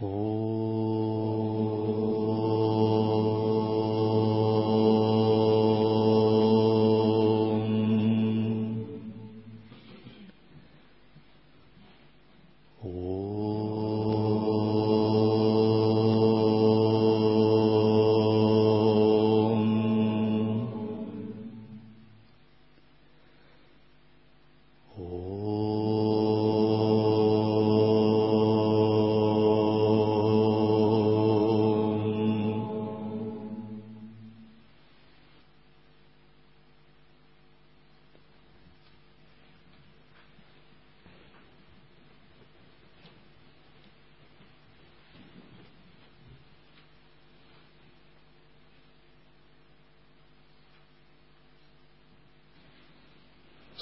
お。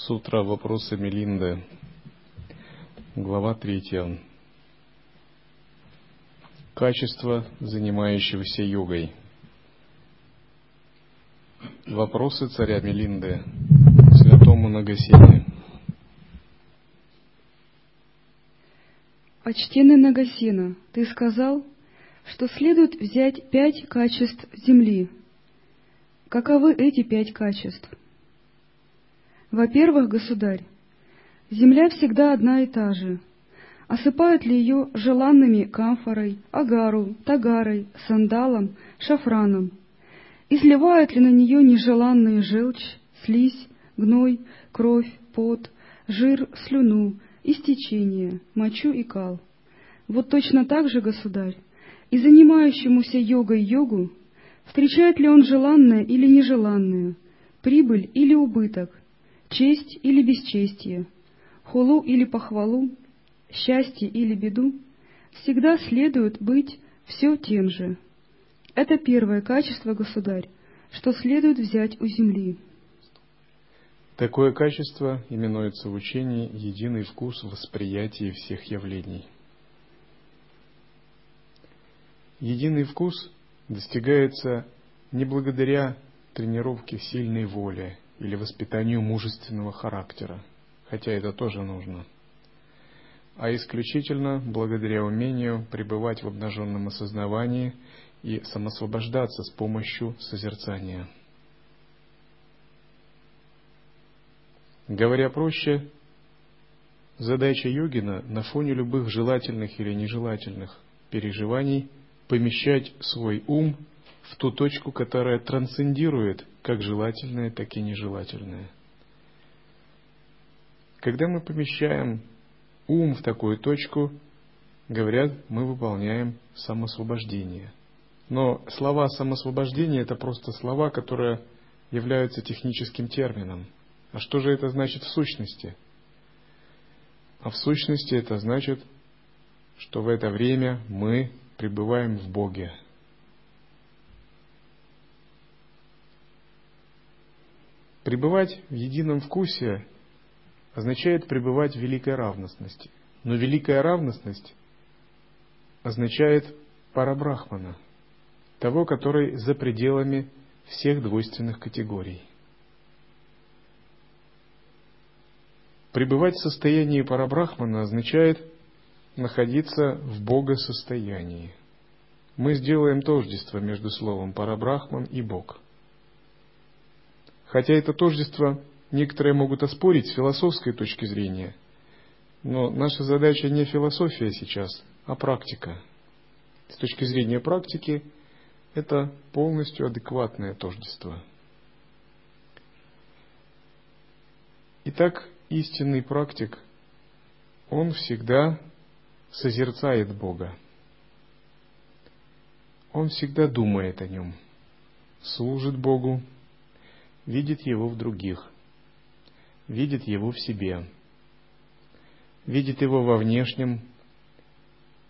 Сутра «Вопросы Мелинды», глава третья. Качество занимающегося йогой. Вопросы царя Мелинды святому Нагасине. Почтенный Нагасина, ты сказал, что следует взять пять качеств земли. Каковы эти пять качеств? Во-первых, государь, земля всегда одна и та же. Осыпают ли ее желанными камфорой, агару, тагарой, сандалом, шафраном? И сливают ли на нее нежеланные желчь, слизь, гной, кровь, пот, жир, слюну, истечение, мочу и кал? Вот точно так же, государь, и занимающемуся йогой йогу, встречает ли он желанное или нежеланное, прибыль или убыток – честь или бесчестие, хулу или похвалу, счастье или беду, всегда следует быть все тем же. Это первое качество, государь, что следует взять у земли. Такое качество именуется в учении единый вкус восприятия всех явлений. Единый вкус достигается не благодаря тренировке сильной воли или воспитанию мужественного характера, хотя это тоже нужно, а исключительно благодаря умению пребывать в обнаженном осознавании и самосвобождаться с помощью созерцания. Говоря проще, задача йогина на фоне любых желательных или нежелательных переживаний помещать свой ум в ту точку, которая трансцендирует как желательное, так и нежелательное. Когда мы помещаем ум в такую точку, говорят, мы выполняем самосвобождение. Но слова самосвобождения это просто слова, которые являются техническим термином. А что же это значит в сущности? А в сущности это значит, что в это время мы пребываем в Боге, Пребывать в едином вкусе означает пребывать в великой равностности. Но великая равностность означает парабрахмана, того, который за пределами всех двойственных категорий. Пребывать в состоянии парабрахмана означает находиться в богосостоянии. Мы сделаем тождество между словом парабрахман и бог – Хотя это тождество некоторые могут оспорить с философской точки зрения. Но наша задача не философия сейчас, а практика. С точки зрения практики это полностью адекватное тождество. Итак, истинный практик, он всегда созерцает Бога. Он всегда думает о Нем, служит Богу, видит его в других, видит его в себе, видит его во внешнем,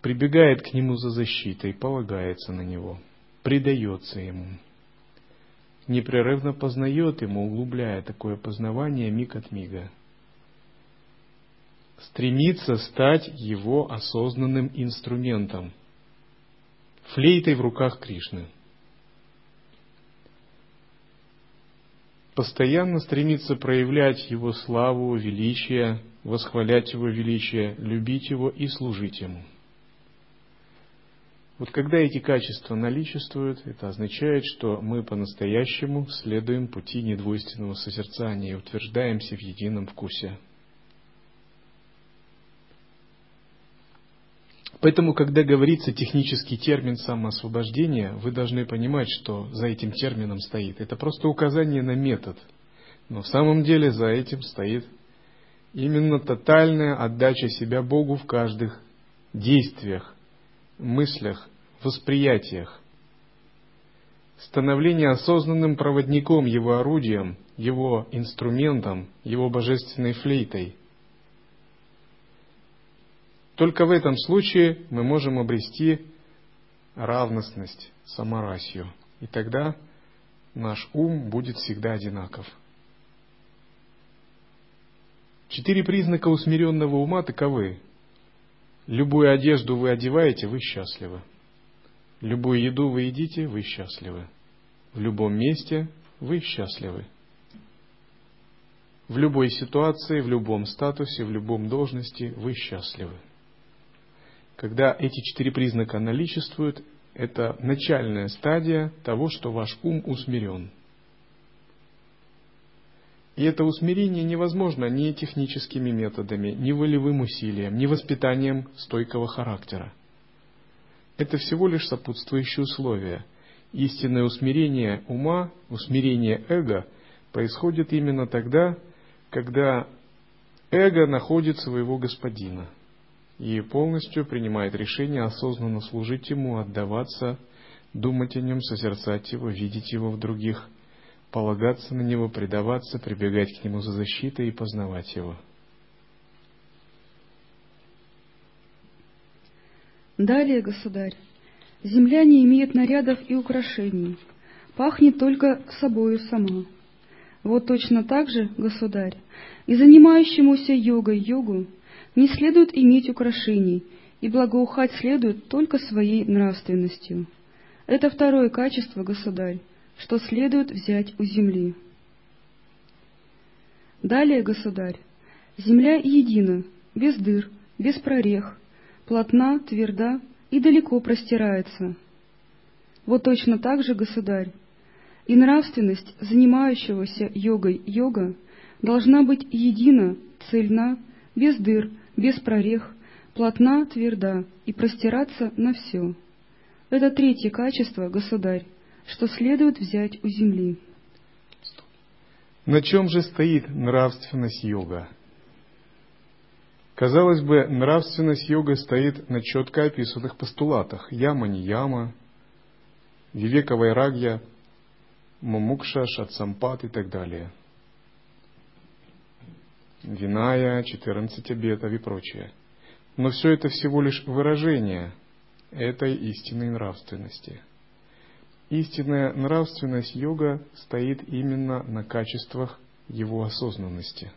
прибегает к нему за защитой, полагается на него, предается ему, непрерывно познает ему, углубляя такое познавание миг от мига, стремится стать его осознанным инструментом, флейтой в руках Кришны – постоянно стремится проявлять Его славу, величие, восхвалять Его величие, любить Его и служить Ему. Вот когда эти качества наличествуют, это означает, что мы по-настоящему следуем пути недвойственного созерцания и утверждаемся в едином вкусе. Поэтому, когда говорится технический термин самоосвобождения, вы должны понимать, что за этим термином стоит. Это просто указание на метод. Но в самом деле за этим стоит именно тотальная отдача себя Богу в каждых действиях, мыслях, восприятиях. Становление осознанным проводником Его орудием, Его инструментом, Его божественной флейтой. Только в этом случае мы можем обрести равностность, саморасию. И тогда наш ум будет всегда одинаков. Четыре признака усмиренного ума таковы. Любую одежду вы одеваете, вы счастливы. Любую еду вы едите, вы счастливы. В любом месте вы счастливы. В любой ситуации, в любом статусе, в любом должности вы счастливы. Когда эти четыре признака наличествуют, это начальная стадия того, что ваш ум усмирен. И это усмирение невозможно ни техническими методами, ни волевым усилием, ни воспитанием стойкого характера. Это всего лишь сопутствующие условия. Истинное усмирение ума, усмирение эго происходит именно тогда, когда эго находит своего господина и полностью принимает решение осознанно служить ему, отдаваться, думать о нем, созерцать его, видеть его в других – полагаться на Него, предаваться, прибегать к Нему за защитой и познавать Его. Далее, государь, земля не имеет нарядов и украшений, пахнет только собою сама. Вот точно так же, государь, и занимающемуся йогой йогу не следует иметь украшений, и благоухать следует только своей нравственностью. Это второе качество, государь, что следует взять у земли. Далее, государь, земля едина, без дыр, без прорех, плотна, тверда и далеко простирается. Вот точно так же, государь, и нравственность занимающегося йогой йога должна быть едина, цельна, без дыр, без прорех, плотна, тверда и простираться на все. Это третье качество, государь, что следует взять у земли. На чем же стоит нравственность йога? Казалось бы, нравственность йога стоит на четко описанных постулатах яма не яма, вивека вайрагья, мамукша, шатсампат и так далее. Виная, 14 обетов и прочее. Но все это всего лишь выражение этой истинной нравственности – Истинная нравственность йога стоит именно на качествах его осознанности.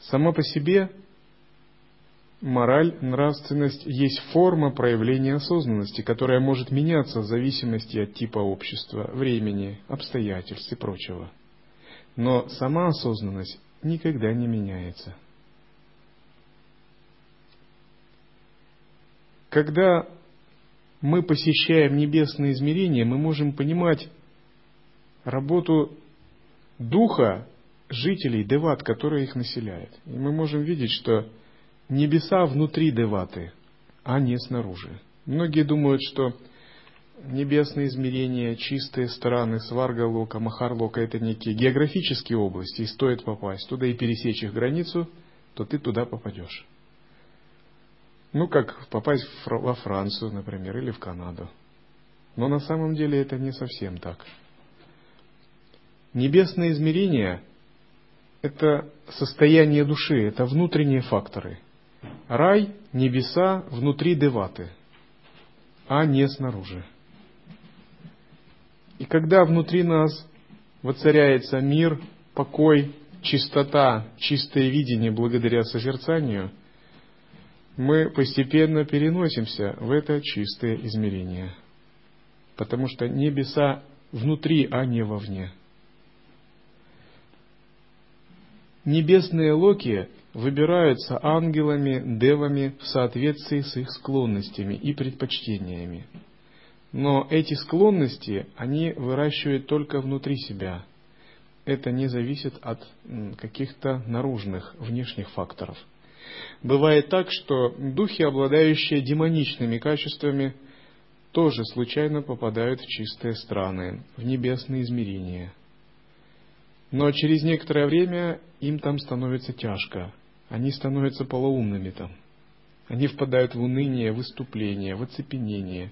Сама по себе мораль, нравственность есть форма проявления осознанности, которая может меняться в зависимости от типа общества, времени, обстоятельств и прочего. Но сама осознанность никогда не меняется. Когда мы посещаем небесные измерения, мы можем понимать работу духа жителей деват, которые их населяют. И мы можем видеть, что небеса внутри деваты, а не снаружи. Многие думают, что небесные измерения, чистые страны, Сваргалока, Махарлока – это некие географические области, и стоит попасть туда и пересечь их границу, то ты туда попадешь. Ну, как попасть во Францию, например, или в Канаду. Но на самом деле это не совсем так. Небесное измерение – это состояние души, это внутренние факторы. Рай, небеса внутри деваты, а не снаружи. И когда внутри нас воцаряется мир, покой, чистота, чистое видение благодаря созерцанию – мы постепенно переносимся в это чистое измерение. Потому что небеса внутри, а не вовне. Небесные локи выбираются ангелами, девами в соответствии с их склонностями и предпочтениями. Но эти склонности они выращивают только внутри себя. Это не зависит от каких-то наружных, внешних факторов. Бывает так, что духи, обладающие демоничными качествами, тоже случайно попадают в чистые страны, в небесные измерения. Но через некоторое время им там становится тяжко, они становятся полоумными там. Они впадают в уныние, в выступление, в оцепенение.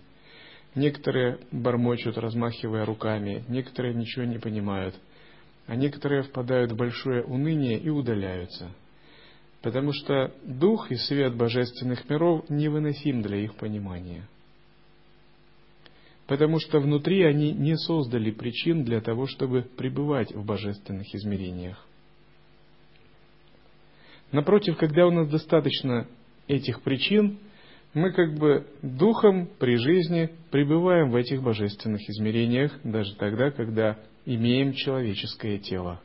Некоторые бормочут, размахивая руками, некоторые ничего не понимают, а некоторые впадают в большое уныние и удаляются. Потому что дух и свет божественных миров невыносим для их понимания. Потому что внутри они не создали причин для того, чтобы пребывать в божественных измерениях. Напротив, когда у нас достаточно этих причин, мы как бы духом при жизни пребываем в этих божественных измерениях, даже тогда, когда имеем человеческое тело.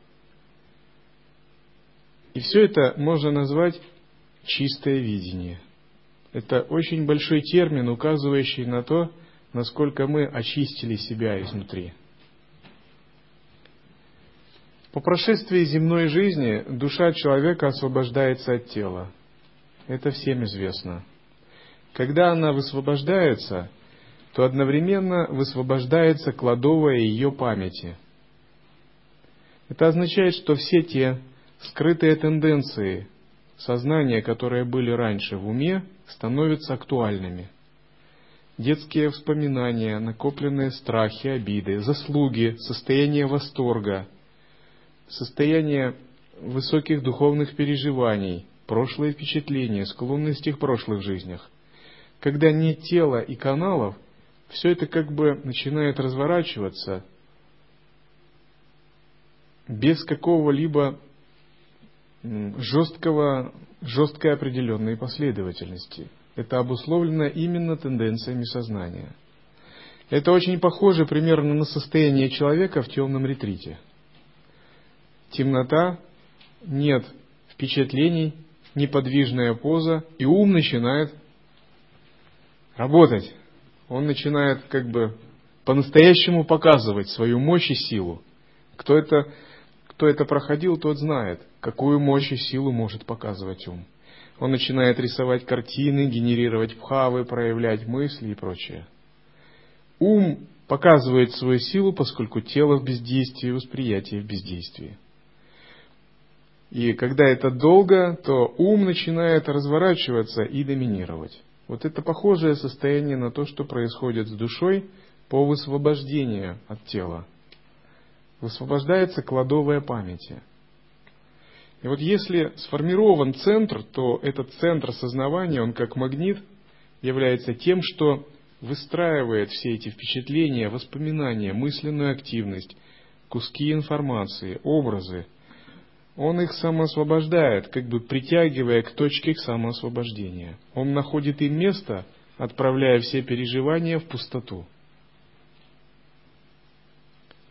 И все это можно назвать чистое видение. Это очень большой термин, указывающий на то, насколько мы очистили себя изнутри. По прошествии земной жизни душа человека освобождается от тела. Это всем известно. Когда она высвобождается, то одновременно высвобождается кладовая ее памяти. Это означает, что все те скрытые тенденции сознания, которые были раньше в уме, становятся актуальными. Детские воспоминания, накопленные страхи, обиды, заслуги, состояние восторга – состояние высоких духовных переживаний, прошлые впечатления, склонности к прошлых жизнях. Когда нет тела и каналов, все это как бы начинает разворачиваться без какого-либо жесткого, жесткой определенной последовательности. Это обусловлено именно тенденциями сознания. Это очень похоже примерно на состояние человека в темном ретрите – темнота, нет впечатлений, неподвижная поза, и ум начинает работать. Он начинает как бы по-настоящему показывать свою мощь и силу. Кто это, кто это проходил, тот знает, какую мощь и силу может показывать ум. Он начинает рисовать картины, генерировать пхавы, проявлять мысли и прочее. Ум показывает свою силу, поскольку тело в бездействии, восприятие в бездействии. И когда это долго, то ум начинает разворачиваться и доминировать. Вот это похожее состояние на то, что происходит с душой по высвобождению от тела. Высвобождается кладовая памяти. И вот если сформирован центр, то этот центр сознавания, он как магнит, является тем, что выстраивает все эти впечатления, воспоминания, мысленную активность, куски информации, образы – он их самоосвобождает, как бы притягивая к точке их самоосвобождения. Он находит им место, отправляя все переживания в пустоту.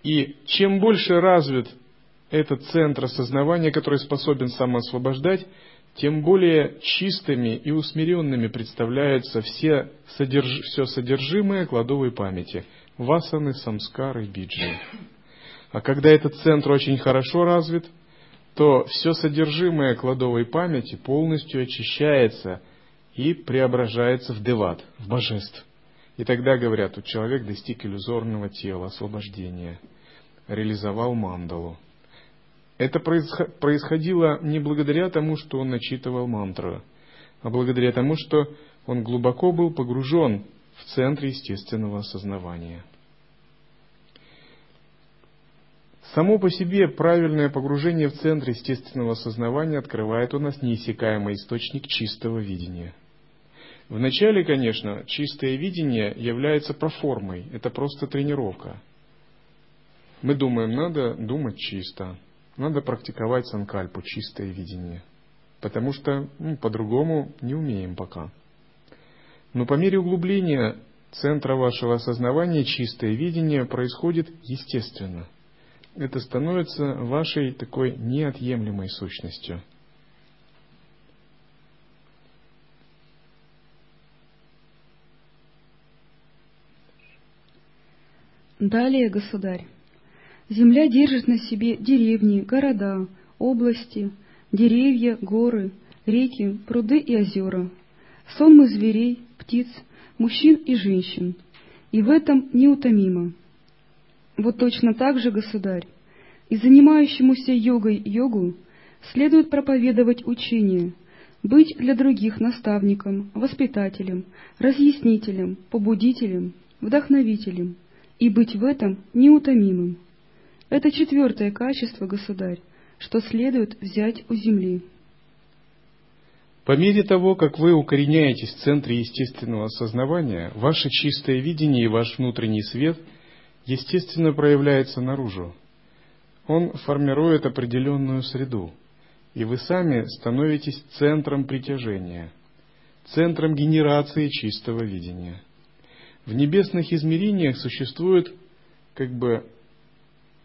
И чем больше развит этот центр осознавания, который способен самоосвобождать, тем более чистыми и усмиренными представляются все, содерж... все содержимое кладовой памяти – васаны, самскары, биджи. А когда этот центр очень хорошо развит – то все содержимое кладовой памяти полностью очищается и преображается в деват, в божеств. И тогда говорят, тут человек достиг иллюзорного тела, освобождения, реализовал мандалу. Это происходило не благодаря тому, что он начитывал мантру, а благодаря тому, что он глубоко был погружен в центр естественного осознавания. Само по себе правильное погружение в центр естественного сознавания открывает у нас неиссякаемый источник чистого видения. Вначале, конечно, чистое видение является проформой, это просто тренировка. Мы думаем, надо думать чисто, надо практиковать санкальпу, чистое видение, потому что ну, по-другому не умеем пока. Но по мере углубления центра вашего осознавания чистое видение происходит естественно – это становится вашей такой неотъемлемой сущностью. Далее, государь. Земля держит на себе деревни, города, области, деревья, горы, реки, пруды и озера, сонмы зверей, птиц, мужчин и женщин, и в этом неутомимо – вот точно так же, государь, и занимающемуся йогой йогу следует проповедовать учение, быть для других наставником, воспитателем, разъяснителем, побудителем, вдохновителем и быть в этом неутомимым. Это четвертое качество, государь, что следует взять у земли. По мере того, как вы укореняетесь в центре естественного осознавания, ваше чистое видение и ваш внутренний свет естественно проявляется наружу. Он формирует определенную среду, и вы сами становитесь центром притяжения, центром генерации чистого видения. В небесных измерениях существуют как бы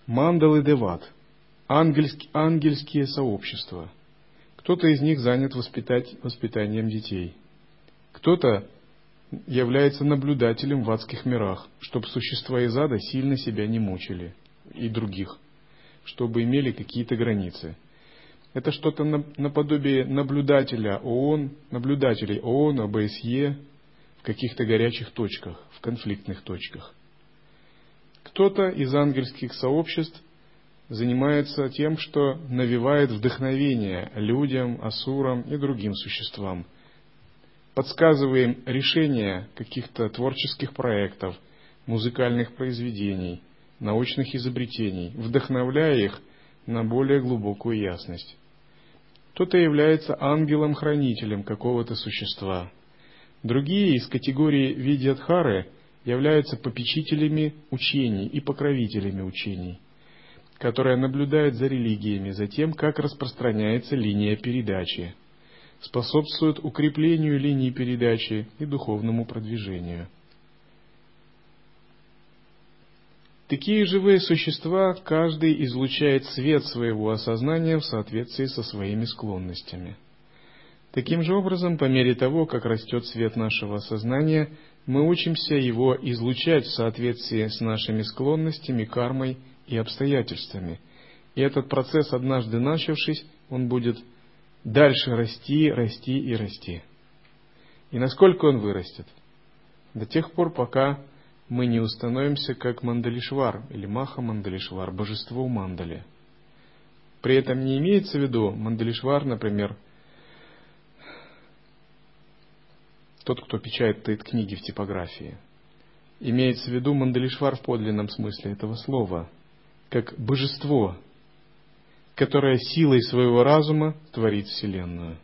мандалы деват, ангельские, ангельские сообщества. Кто-то из них занят воспитать, воспитанием детей. Кто-то является наблюдателем в адских мирах, чтобы существа из ада сильно себя не мучили, и других, чтобы имели какие-то границы. Это что-то наподобие наблюдателя ООН, наблюдателей ООН, ОБСЕ в каких-то горячих точках, в конфликтных точках. Кто-то из ангельских сообществ занимается тем, что навевает вдохновение людям, асурам и другим существам. Подсказываем решение каких-то творческих проектов, музыкальных произведений, научных изобретений, вдохновляя их на более глубокую ясность. Кто-то является ангелом-хранителем какого-то существа. Другие из категории Видьядхары являются попечителями учений и покровителями учений которая наблюдает за религиями, за тем, как распространяется линия передачи, способствует укреплению линии передачи и духовному продвижению. Такие живые существа, каждый излучает свет своего осознания в соответствии со своими склонностями. Таким же образом, по мере того, как растет свет нашего сознания, мы учимся его излучать в соответствии с нашими склонностями, кармой и обстоятельствами. И этот процесс, однажды начавшись, он будет дальше расти, расти и расти. И насколько он вырастет? До тех пор, пока мы не установимся как Мандалишвар или Маха Мандалишвар, божество Мандали. При этом не имеется в виду Мандалишвар, например, тот, кто печатает книги в типографии. Имеется в виду Мандалишвар в подлинном смысле этого слова – как божество, которое силой своего разума творит Вселенную.